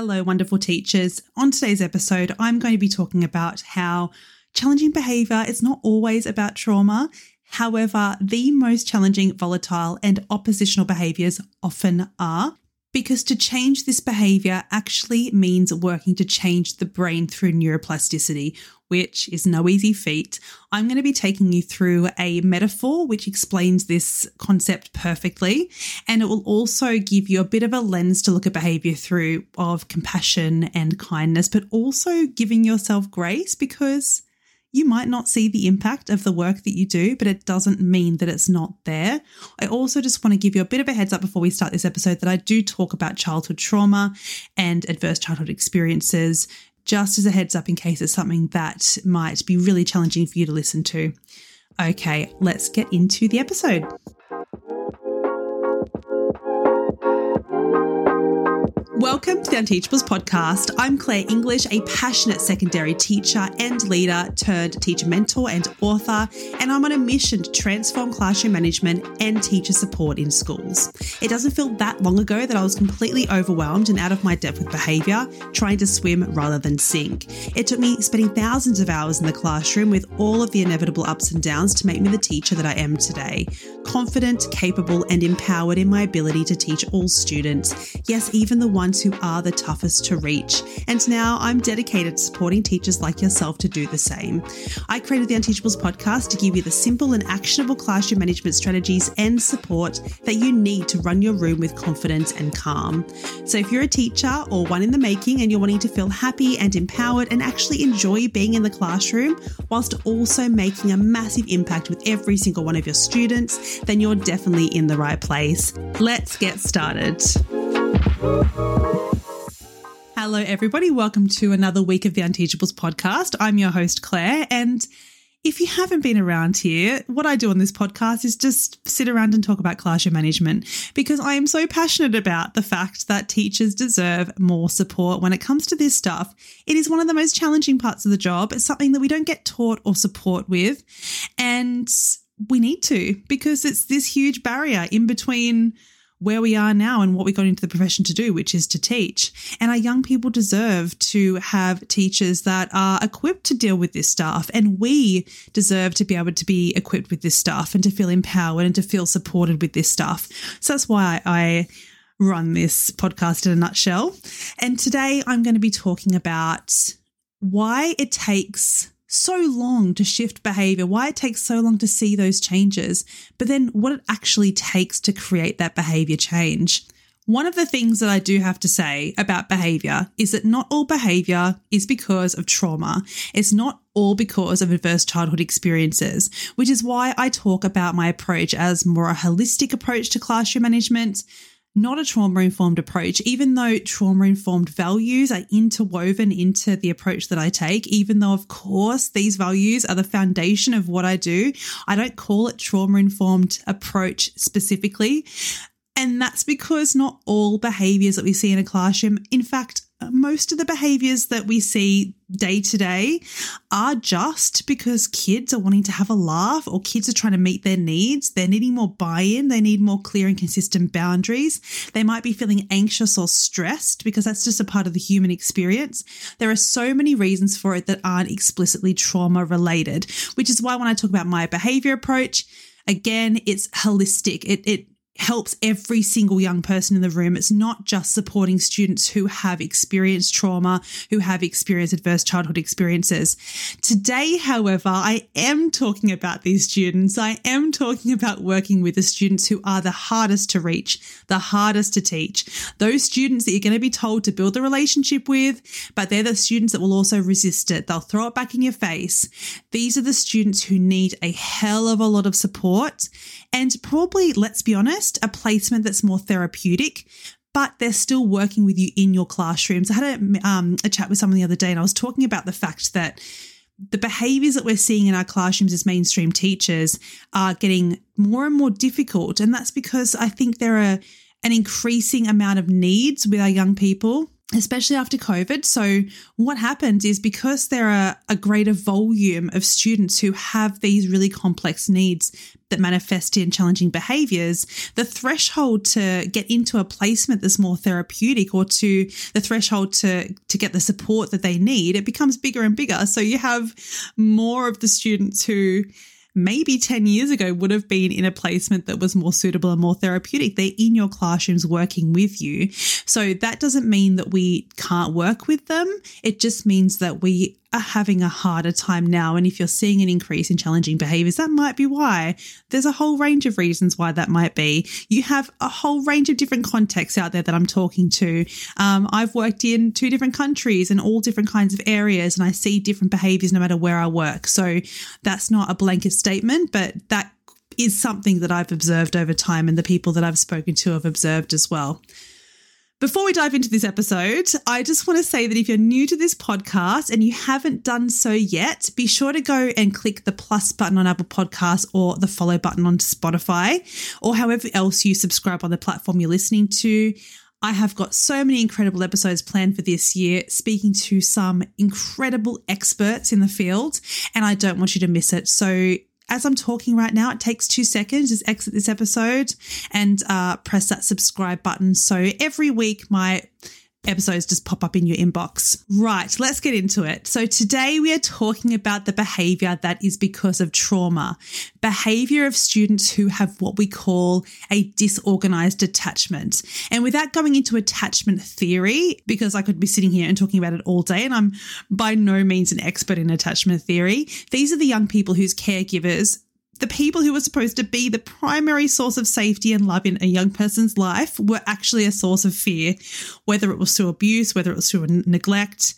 Hello, wonderful teachers. On today's episode, I'm going to be talking about how challenging behavior is not always about trauma. However, the most challenging, volatile, and oppositional behaviors often are because to change this behavior actually means working to change the brain through neuroplasticity, which is no easy feat. I'm going to be taking you through a metaphor which explains this concept perfectly, and it will also give you a bit of a lens to look at behavior through of compassion and kindness, but also giving yourself grace because you might not see the impact of the work that you do, but it doesn't mean that it's not there. I also just want to give you a bit of a heads up before we start this episode that I do talk about childhood trauma and adverse childhood experiences, just as a heads up in case it's something that might be really challenging for you to listen to. Okay, let's get into the episode. Welcome to the Unteachables podcast. I'm Claire English, a passionate secondary teacher and leader turned teacher mentor and author, and I'm on a mission to transform classroom management and teacher support in schools. It doesn't feel that long ago that I was completely overwhelmed and out of my depth with behaviour, trying to swim rather than sink. It took me spending thousands of hours in the classroom with all of the inevitable ups and downs to make me the teacher that I am today. Confident, capable, and empowered in my ability to teach all students, yes, even the ones who are the toughest to reach. And now I'm dedicated to supporting teachers like yourself to do the same. I created the Unteachables podcast to give you the simple and actionable classroom management strategies and support that you need to run your room with confidence and calm. So if you're a teacher or one in the making and you're wanting to feel happy and empowered and actually enjoy being in the classroom whilst also making a massive impact with every single one of your students, then you're definitely in the right place. Let's get started. Hello, everybody. Welcome to another week of the Unteachables podcast. I'm your host, Claire. And if you haven't been around here, what I do on this podcast is just sit around and talk about classroom management because I am so passionate about the fact that teachers deserve more support when it comes to this stuff. It is one of the most challenging parts of the job. It's something that we don't get taught or support with. And we need to because it's this huge barrier in between where we are now and what we got into the profession to do, which is to teach. And our young people deserve to have teachers that are equipped to deal with this stuff. And we deserve to be able to be equipped with this stuff and to feel empowered and to feel supported with this stuff. So that's why I run this podcast in a nutshell. And today I'm going to be talking about why it takes so long to shift behavior, why it takes so long to see those changes, but then what it actually takes to create that behavior change. One of the things that I do have to say about behavior is that not all behavior is because of trauma. It's not all because of adverse childhood experiences, which is why I talk about my approach as more a holistic approach to classroom management, not a trauma informed approach, even though trauma informed values are interwoven into the approach that I take, even though, of course, these values are the foundation of what I do. I don't call it trauma informed approach specifically. And that's because not all behaviors that we see in a classroom, in fact, most of the behaviors that we see day to day are just because kids are wanting to have a laugh or kids are trying to meet their needs. They're needing more buy in, they need more clear and consistent boundaries. They might be feeling anxious or stressed because that's just a part of the human experience. There are so many reasons for it that aren't explicitly trauma related, which is why when I talk about my behavior approach, again, it's holistic. It, it helps every single young person in the room. It's not just supporting students who have experienced trauma, who have experienced adverse childhood experiences. Today, however, I am talking about these students. I am talking about working with the students who are the hardest to reach, the hardest to teach. Those students that you're going to be told to build a relationship with, but they're the students that will also resist it. They'll throw it back in your face. These are the students who need a hell of a lot of support and probably, let's be honest, a placement that's more therapeutic, but they're still working with you in your classrooms. I had a, um, a chat with someone the other day and I was talking about the fact that the behaviors that we're seeing in our classrooms as mainstream teachers are getting more and more difficult. And that's because I think there are an increasing amount of needs with our young people especially after COVID. So, what happens is because there are a greater volume of students who have these really complex needs that manifest in challenging behaviors, the threshold to get into a placement that's more therapeutic or to the threshold to, to get the support that they need, it becomes bigger and bigger. So, you have more of the students who maybe 10 years ago would have been in a placement that was more suitable and more therapeutic. They're in your classrooms working with you. So that doesn't mean that we can't work with them. It just means that we are having a harder time now. And if you're seeing an increase in challenging behaviors, that might be why. There's a whole range of reasons why that might be. You have a whole range of different contexts out there that I'm talking to. Um, I've worked in two different countries and all different kinds of areas, and I see different behaviors no matter where I work. So that's not a blanket statement, but that is something that I've observed over time and the people that I've spoken to have observed as well. Before we dive into this episode, I just want to say that if you're new to this podcast and you haven't done so yet, be sure to go and click the plus button on Apple Podcasts or the follow button on Spotify or however else you subscribe on the platform you're listening to. I have got so many incredible episodes planned for this year, speaking to some incredible experts in the field, and I don't want you to miss it. So as I'm talking right now, it takes two seconds. Just exit this episode and uh, press that subscribe button. So every week, my episodes just pop up in your inbox. Right, let's get into it. So today we are talking about the behavior that is because of trauma, behavior of students who have what we call a disorganized attachment. And without going into attachment theory, because I could be sitting here and talking about it all day, and I'm by no means an expert in attachment theory, these are the young people whose caregivers the people who were supposed to be the primary source of safety and love in a young person's life were actually a source of fear, whether it was through abuse, whether it was through neglect.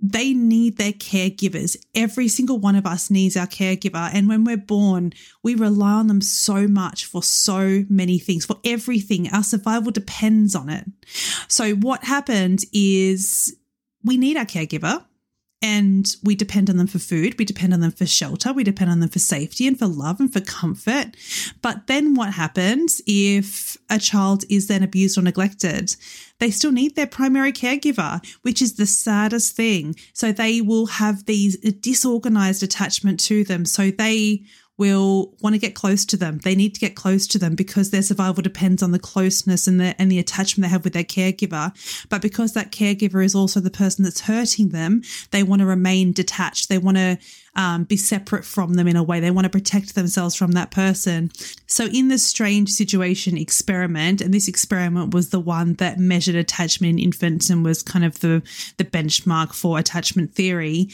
They need their caregivers. Every single one of us needs our caregiver. And when we're born, we rely on them so much for so many things, for everything. Our survival depends on it. So, what happens is we need our caregiver and we depend on them for food, we depend on them for shelter, we depend on them for safety and for love and for comfort. But then what happens if a child is then abused or neglected? They still need their primary caregiver, which is the saddest thing. So they will have these disorganized attachment to them. So they will want to get close to them. They need to get close to them because their survival depends on the closeness and the and the attachment they have with their caregiver. But because that caregiver is also the person that's hurting them, they want to remain detached. They want to um, be separate from them in a way. They want to protect themselves from that person. So, in the strange situation experiment, and this experiment was the one that measured attachment in infants and was kind of the, the benchmark for attachment theory.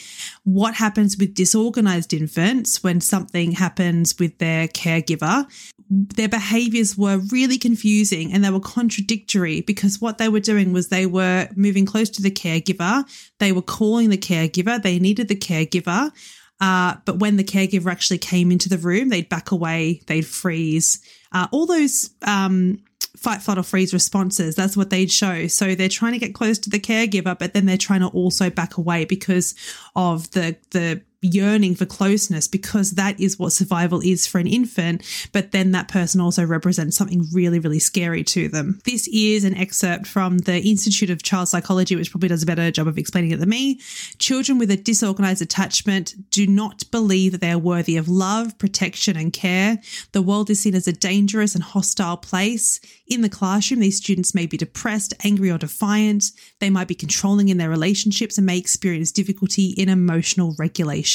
What happens with disorganized infants when something happens with their caregiver? Their behaviors were really confusing and they were contradictory because what they were doing was they were moving close to the caregiver, they were calling the caregiver, they needed the caregiver uh, but when the caregiver actually came into the room, they'd back away, they'd freeze. Uh, all those um, fight, flight, or freeze responses, that's what they'd show. So they're trying to get close to the caregiver, but then they're trying to also back away because of the the yearning for closeness because that is what survival is for an infant. But then that person also represents something really, really scary to them. This is an excerpt from the Institute of Child Psychology, which probably does a better job of explaining it than me. Children with a disorganized attachment do not believe that they are worthy of love, protection, and care. The world is seen as a dangerous and hostile place. In the classroom, these students may be depressed, angry, or defiant. They might be controlling in their relationships and may experience difficulty in emotional regulation.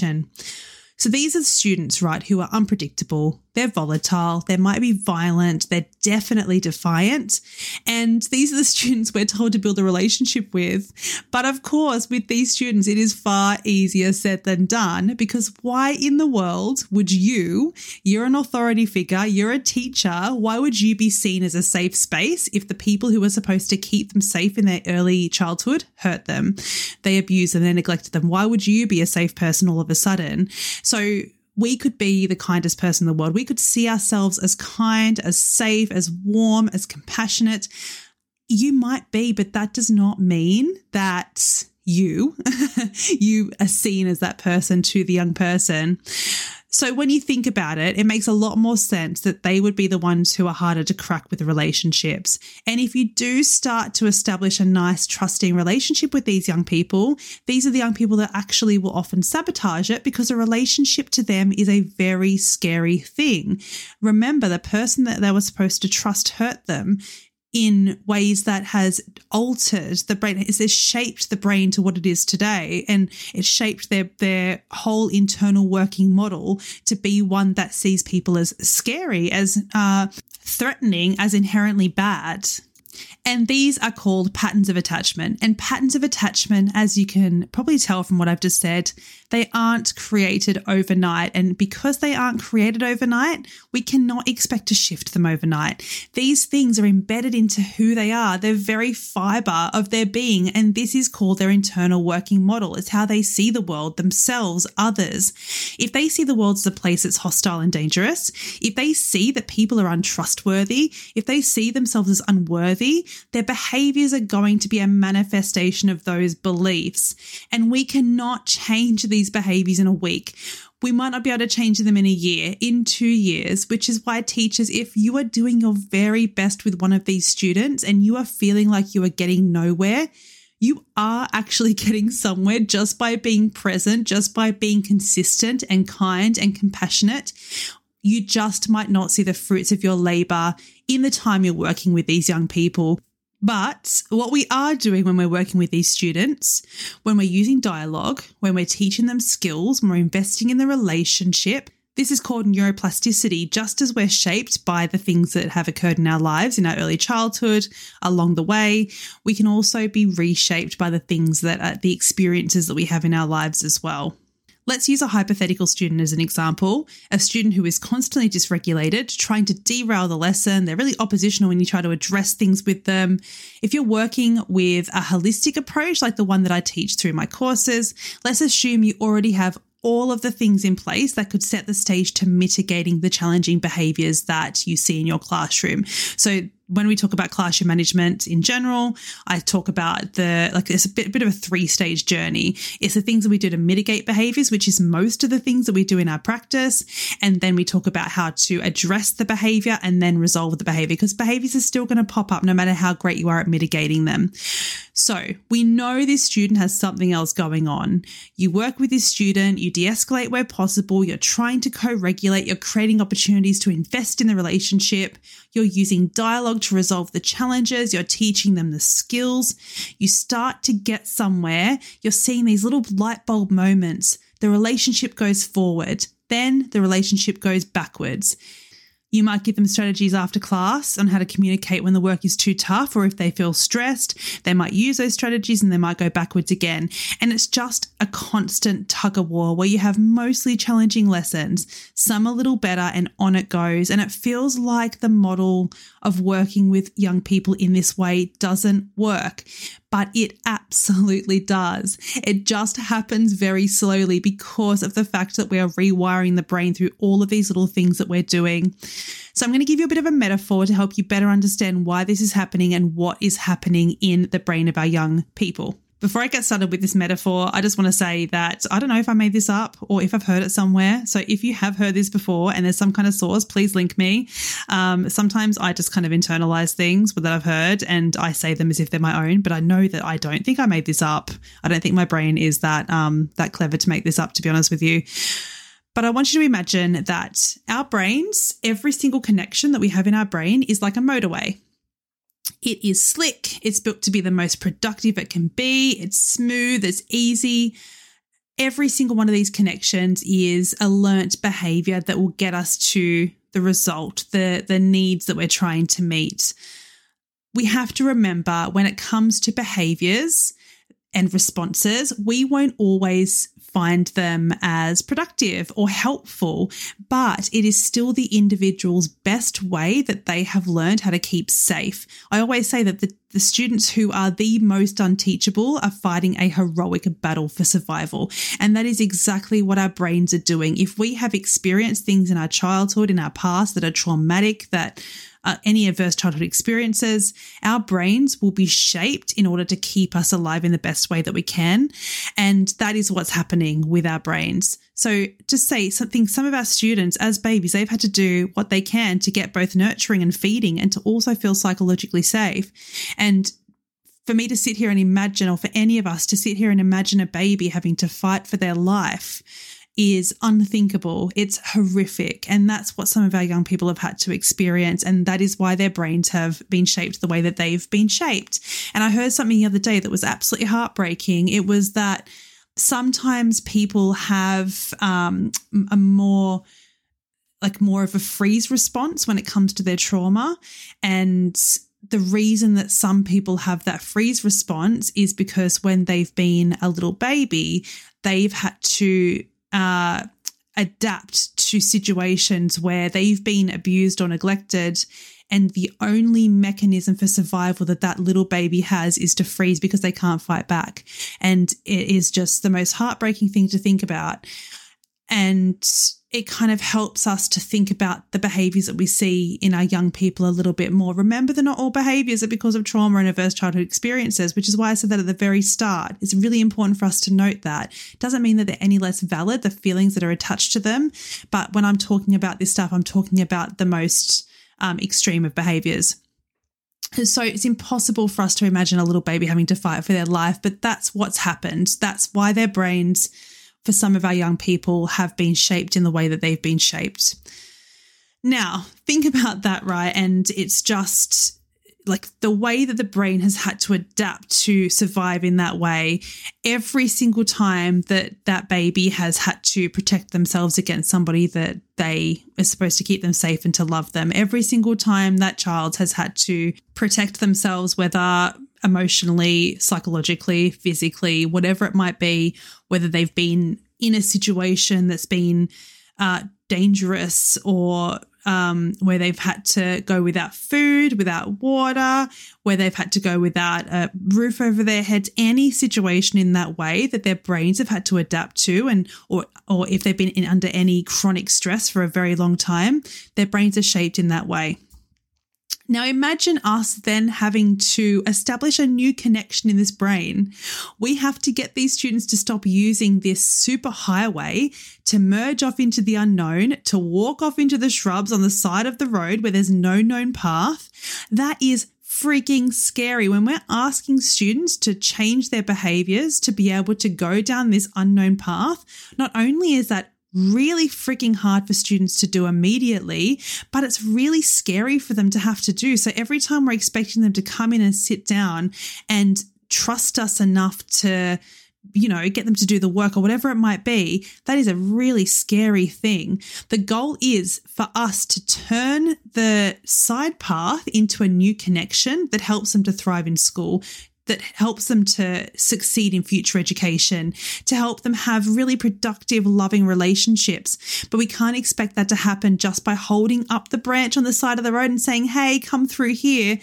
So these are the students, right, who are unpredictable, they're volatile, they might be violent, they're definitely defiant. And these are the students we're told to build a relationship with. But of course, with these students, it is far easier said than done because why in the world would you, you're an authority figure, you're a teacher, why would you be seen as a safe space if the people who are supposed to keep them safe in their early childhood hurt them? They abuse them, they neglect them. Why would you be a safe person all of a sudden? So we could be the kindest person in the world. We could see ourselves as kind, as safe, as warm, as compassionate. You might be, but that does not mean that you you are seen as that person to the young person. So when you think about it, it makes a lot more sense that they would be the ones who are harder to crack with relationships. And if you do start to establish a nice, trusting relationship with these young people, these are the young people that actually will often sabotage it because a relationship to them is a very scary thing. Remember, the person that they were supposed to trust hurt them in ways that has altered the brain it has shaped the brain to what it is today and it shaped their their whole internal working model to be one that sees people as scary as uh, threatening as inherently bad and these are called patterns of attachment. And patterns of attachment, as you can probably tell from what I've just said, they aren't created overnight. And because they aren't created overnight, we cannot expect to shift them overnight. These things are embedded into who they are, their very fiber of their being. And this is called their internal working model. It's how they see the world, themselves, others. If they see the world as a place that's hostile and dangerous, if they see that people are untrustworthy, if they see themselves as unworthy, their behaviors are going to be a manifestation of those beliefs. And we cannot change these behaviors in a week. We might not be able to change them in a year, in two years, which is why teachers, if you are doing your very best with one of these students and you are feeling like you are getting nowhere, you are actually getting somewhere just by being present, just by being consistent and kind and compassionate. You just might not see the fruits of your labor in the time you're working with these young people. But what we are doing when we're working with these students, when we're using dialogue, when we're teaching them skills, when we're investing in the relationship, this is called neuroplasticity, just as we're shaped by the things that have occurred in our lives in our early childhood along the way. We can also be reshaped by the things that are the experiences that we have in our lives as well. Let's use a hypothetical student as an example a student who is constantly dysregulated, trying to derail the lesson. They're really oppositional when you try to address things with them. If you're working with a holistic approach, like the one that I teach through my courses, let's assume you already have all of the things in place that could set the stage to mitigating the challenging behaviors that you see in your classroom. So when we talk about classroom management in general, I talk about the like it's a bit, bit of a three stage journey. It's the things that we do to mitigate behaviors, which is most of the things that we do in our practice. And then we talk about how to address the behavior and then resolve the behavior because behaviors are still going to pop up no matter how great you are at mitigating them. So we know this student has something else going on. You work with this student, you de escalate where possible, you're trying to co regulate, you're creating opportunities to invest in the relationship, you're using dialogue to resolve the challenges, you're teaching them the skills. You start to get somewhere, you're seeing these little light bulb moments. The relationship goes forward, then the relationship goes backwards. You might give them strategies after class on how to communicate when the work is too tough or if they feel stressed. They might use those strategies and they might go backwards again. And it's just a constant tug of war where you have mostly challenging lessons, some a little better, and on it goes. And it feels like the model of working with young people in this way doesn't work but it absolutely does. It just happens very slowly because of the fact that we are rewiring the brain through all of these little things that we're doing. So, I'm going to give you a bit of a metaphor to help you better understand why this is happening and what is happening in the brain of our young people. Before I get started with this metaphor, I just want to say that I don't know if I made this up or if I've heard it somewhere. So if you have heard this before and there's some kind of source, please link me. Um, sometimes I just kind of internalize things that I've heard and I say them as if they're my own, but I know that I don't think I made this up. I don't think my brain is that um, that clever to make this up, to be honest with you. But I want you to imagine that our brains, every single connection that we have in our brain is like a motorway. It is slick. It's built to be the most productive it can be. It's smooth. It's easy. Every single one of these connections is a learnt behavior that will get us to the result, the, the needs that we're trying to meet. We have to remember when it comes to behaviors and responses, we won't always find them as productive or helpful, but it is still the individual's best way that they have learned how to keep safe. I always say that the, the students who are the most unteachable are fighting a heroic battle for survival. And that is exactly what our brains are doing. If we have experienced things in our childhood, in our past that are traumatic, that uh, any adverse childhood experiences, our brains will be shaped in order to keep us alive in the best way that we can. And that is what's happening with our brains. So, just say something, some of our students as babies, they've had to do what they can to get both nurturing and feeding and to also feel psychologically safe. And for me to sit here and imagine, or for any of us to sit here and imagine a baby having to fight for their life is unthinkable. It's horrific. And that's what some of our young people have had to experience. And that is why their brains have been shaped the way that they've been shaped. And I heard something the other day that was absolutely heartbreaking. It was that sometimes people have um, a more like more of a freeze response when it comes to their trauma and the reason that some people have that freeze response is because when they've been a little baby, they've had to uh, adapt to situations where they've been abused or neglected. And the only mechanism for survival that that little baby has is to freeze because they can't fight back. And it is just the most heartbreaking thing to think about. And it kind of helps us to think about the behaviors that we see in our young people a little bit more. Remember that not all behaviors are because of trauma and adverse childhood experiences, which is why I said that at the very start. It's really important for us to note that. It doesn't mean that they're any less valid, the feelings that are attached to them. But when I'm talking about this stuff, I'm talking about the most um, extreme of behaviors. So it's impossible for us to imagine a little baby having to fight for their life, but that's what's happened. That's why their brains for some of our young people have been shaped in the way that they've been shaped. Now, think about that, right? And it's just like the way that the brain has had to adapt to survive in that way every single time that that baby has had to protect themselves against somebody that they are supposed to keep them safe and to love them every single time that child has had to protect themselves whether emotionally, psychologically, physically, whatever it might be, whether they've been in a situation that's been uh, dangerous or um, where they've had to go without food, without water, where they've had to go without a roof over their heads, any situation in that way that their brains have had to adapt to, and or or if they've been in, under any chronic stress for a very long time, their brains are shaped in that way. Now imagine us then having to establish a new connection in this brain. We have to get these students to stop using this super highway to merge off into the unknown, to walk off into the shrubs on the side of the road where there's no known path. That is freaking scary when we're asking students to change their behaviors to be able to go down this unknown path. Not only is that really freaking hard for students to do immediately, but it's really scary for them to have to do. So every time we're expecting them to come in and sit down and trust us enough to you know, get them to do the work or whatever it might be, that is a really scary thing. The goal is for us to turn the side path into a new connection that helps them to thrive in school, that helps them to succeed in future education, to help them have really productive, loving relationships. But we can't expect that to happen just by holding up the branch on the side of the road and saying, hey, come through here.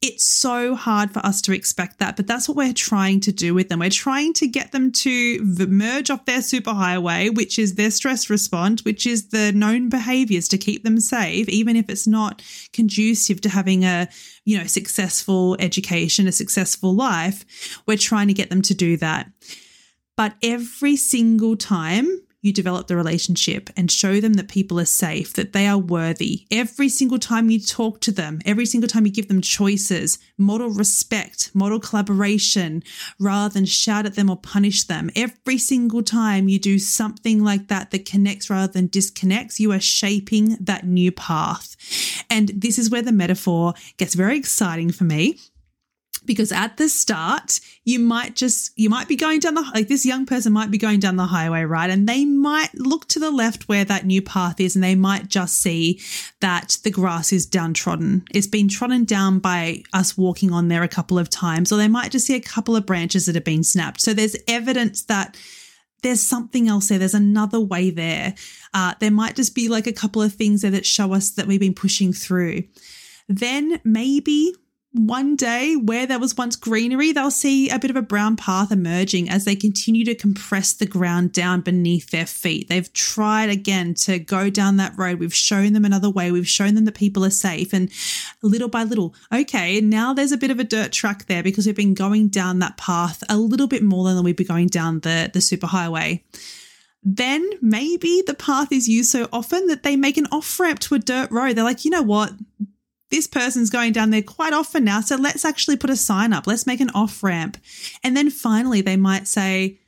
It's so hard for us to expect that, but that's what we're trying to do with them. We're trying to get them to merge off their superhighway, which is their stress response, which is the known behaviors to keep them safe, even if it's not conducive to having a you know, successful education, a successful life, we're trying to get them to do that. But every single time you develop the relationship and show them that people are safe, that they are worthy. Every single time you talk to them, every single time you give them choices, model respect, model collaboration, rather than shout at them or punish them. Every single time you do something like that that connects rather than disconnects, you are shaping that new path. And this is where the metaphor gets very exciting for me because at the start you might just you might be going down the like this young person might be going down the highway right and they might look to the left where that new path is and they might just see that the grass is downtrodden it's been trodden down by us walking on there a couple of times or they might just see a couple of branches that have been snapped so there's evidence that there's something else there. There's another way there. Uh, there might just be like a couple of things there that show us that we've been pushing through. Then maybe one day where there was once greenery, they'll see a bit of a brown path emerging as they continue to compress the ground down beneath their feet. They've tried again to go down that road. We've shown them another way. We've shown them that people are safe. And little by little, okay, now there's a bit of a dirt track there because we've been going down that path a little bit more than we've been going down the, the superhighway then maybe the path is used so often that they make an off ramp to a dirt road. They're like, you know what? This person's going down there quite often now. So let's actually put a sign up. Let's make an off ramp. And then finally, they might say,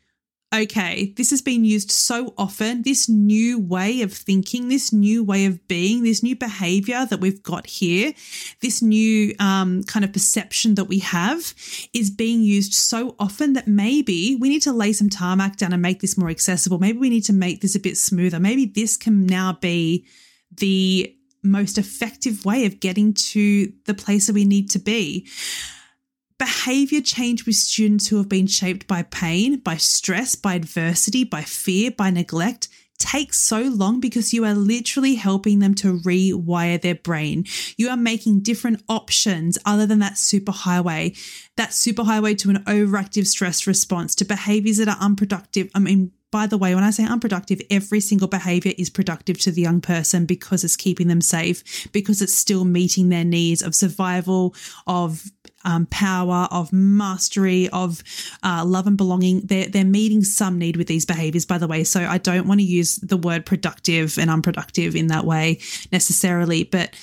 okay, this has been used so often. This new way of thinking, this new way of being, this new behavior that we've got here, this new um, kind of perception that we have is being used so often that maybe we need to lay some tarmac down and make this more accessible. Maybe we need to make this a bit smoother. Maybe this can now be the most effective way of getting to the place that we need to be. Behavior change with students who have been shaped by pain, by stress, by adversity, by fear, by neglect takes so long because you are literally helping them to rewire their brain. You are making different options other than that superhighway, that superhighway to an overactive stress response, to behaviors that are unproductive. I mean, by the way, when I say unproductive, every single behavior is productive to the young person because it's keeping them safe, because it's still meeting their needs of survival, of um, power, of mastery, of uh, love and belonging. They're, they're meeting some need with these behaviors, by the way. So I don't want to use the word productive and unproductive in that way necessarily, but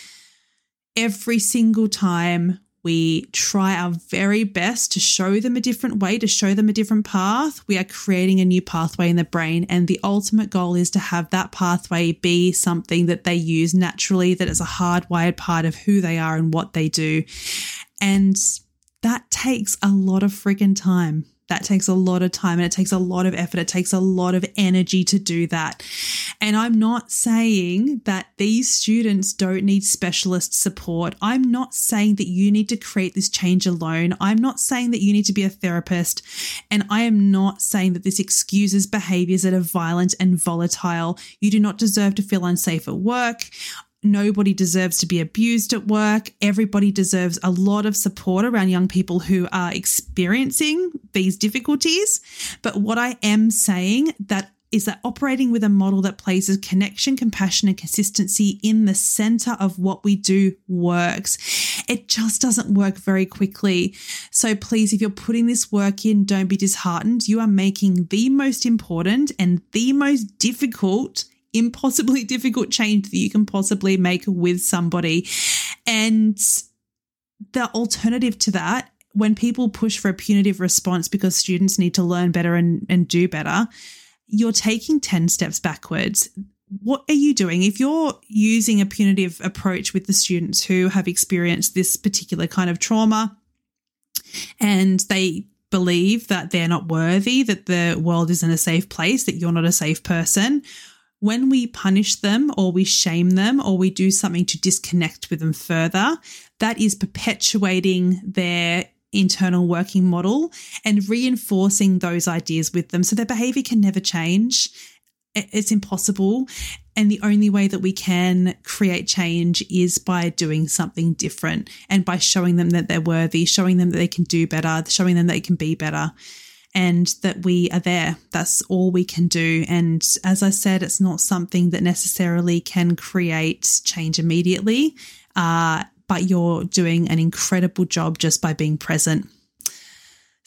every single time we try our very best to show them a different way, to show them a different path. We are creating a new pathway in the brain. And the ultimate goal is to have that pathway be something that they use naturally, that is a hardwired part of who they are and what they do. And that takes a lot of friggin' time. That takes a lot of time and it takes a lot of effort. It takes a lot of energy to do that. And I'm not saying that these students don't need specialist support. I'm not saying that you need to create this change alone. I'm not saying that you need to be a therapist. And I am not saying that this excuses behaviors that are violent and volatile. You do not deserve to feel unsafe at work. Nobody deserves to be abused at work. Everybody deserves a lot of support around young people who are experiencing these difficulties. But what I am saying that is that operating with a model that places connection, compassion, and consistency in the center of what we do works. It just doesn't work very quickly. So please, if you're putting this work in, don't be disheartened. You are making the most important and the most difficult impossibly difficult change that you can possibly make with somebody. And the alternative to that, when people push for a punitive response because students need to learn better and, and do better, you're taking 10 steps backwards. What are you doing? If you're using a punitive approach with the students who have experienced this particular kind of trauma and they believe that they're not worthy, that the world isn't a safe place, that you're not a safe person, when we punish them or we shame them or we do something to disconnect with them further, that is perpetuating their internal working model and reinforcing those ideas with them. So their behavior can never change. It's impossible. And the only way that we can create change is by doing something different and by showing them that they're worthy, showing them that they can do better, showing them that they can be better and that we are there. That's all we can do. And as I said, it's not something that necessarily can create change immediately, uh, but you're doing an incredible job just by being present.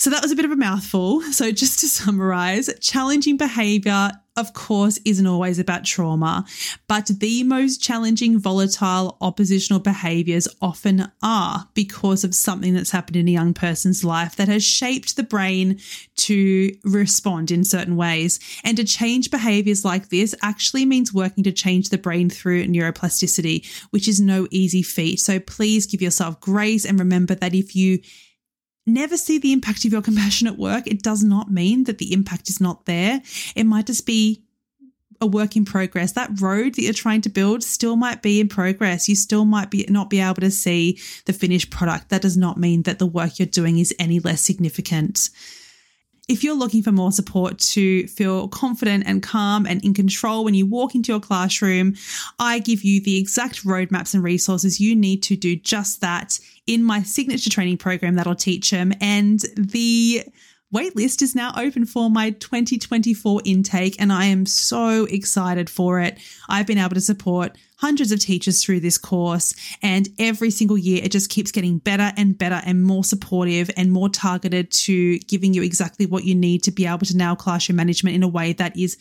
So that was a bit of a mouthful. So, just to summarize, challenging behavior of course, isn't always about trauma, but the most challenging, volatile, oppositional behaviors often are because of something that's happened in a young person's life that has shaped the brain to respond in certain ways. And to change behaviors like this actually means working to change the brain through neuroplasticity, which is no easy feat. So please give yourself grace and remember that if you never see the impact of your compassionate work, it does not mean that the impact is not there. It might just be a work in progress. That road that you're trying to build still might be in progress. You still might be not be able to see the finished product. That does not mean that the work you're doing is any less significant. If you're looking for more support to feel confident and calm and in control when you walk into your classroom, I give you the exact roadmaps and resources you need to do just that in my signature training program That'll Teach 'Em. And the waitlist is now open for my 2024 intake, and I am so excited for it. I've been able to support hundreds of teachers through this course, and every single year it just keeps getting better and better and more supportive and more targeted to giving you exactly what you need to be able to nail classroom management in a way that is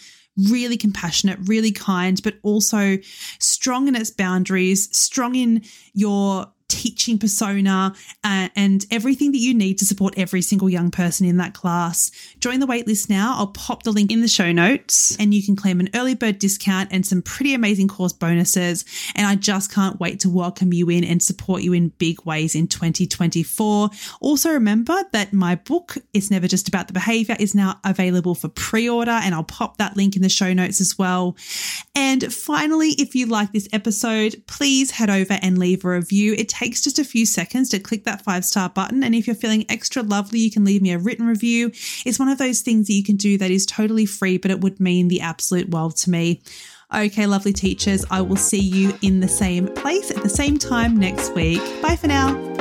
really compassionate, really kind, but also strong in its boundaries, strong in your teaching persona uh, and everything that you need to support every single young person in that class. Join the waitlist now. I'll pop the link in the show notes and you can claim an early bird discount and some pretty amazing course bonuses. And I just can't wait to welcome you in and support you in big ways in 2024. Also, remember that my book, It's Never Just About the Behavior, is now available for pre order and I'll pop that link in the show notes as well. And finally, if you like this episode, please head over and leave a review. It takes takes just a few seconds to click that five star button. And if you're feeling extra lovely, you can leave me a written review. It's one of those things that you can do that is totally free, but it would mean the absolute world to me. Okay, lovely teachers, I will see you in the same place at the same time next week. Bye for now.